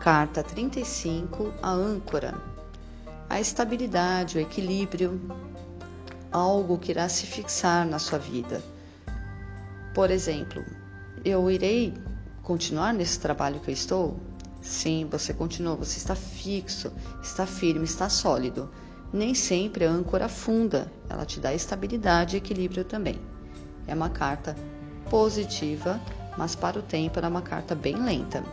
Carta 35, a âncora. A estabilidade, o equilíbrio, algo que irá se fixar na sua vida. Por exemplo, eu irei continuar nesse trabalho que eu estou? Sim, você continua, você está fixo, está firme, está sólido. Nem sempre a âncora afunda, ela te dá estabilidade e equilíbrio também. É uma carta positiva, mas para o tempo ela é uma carta bem lenta.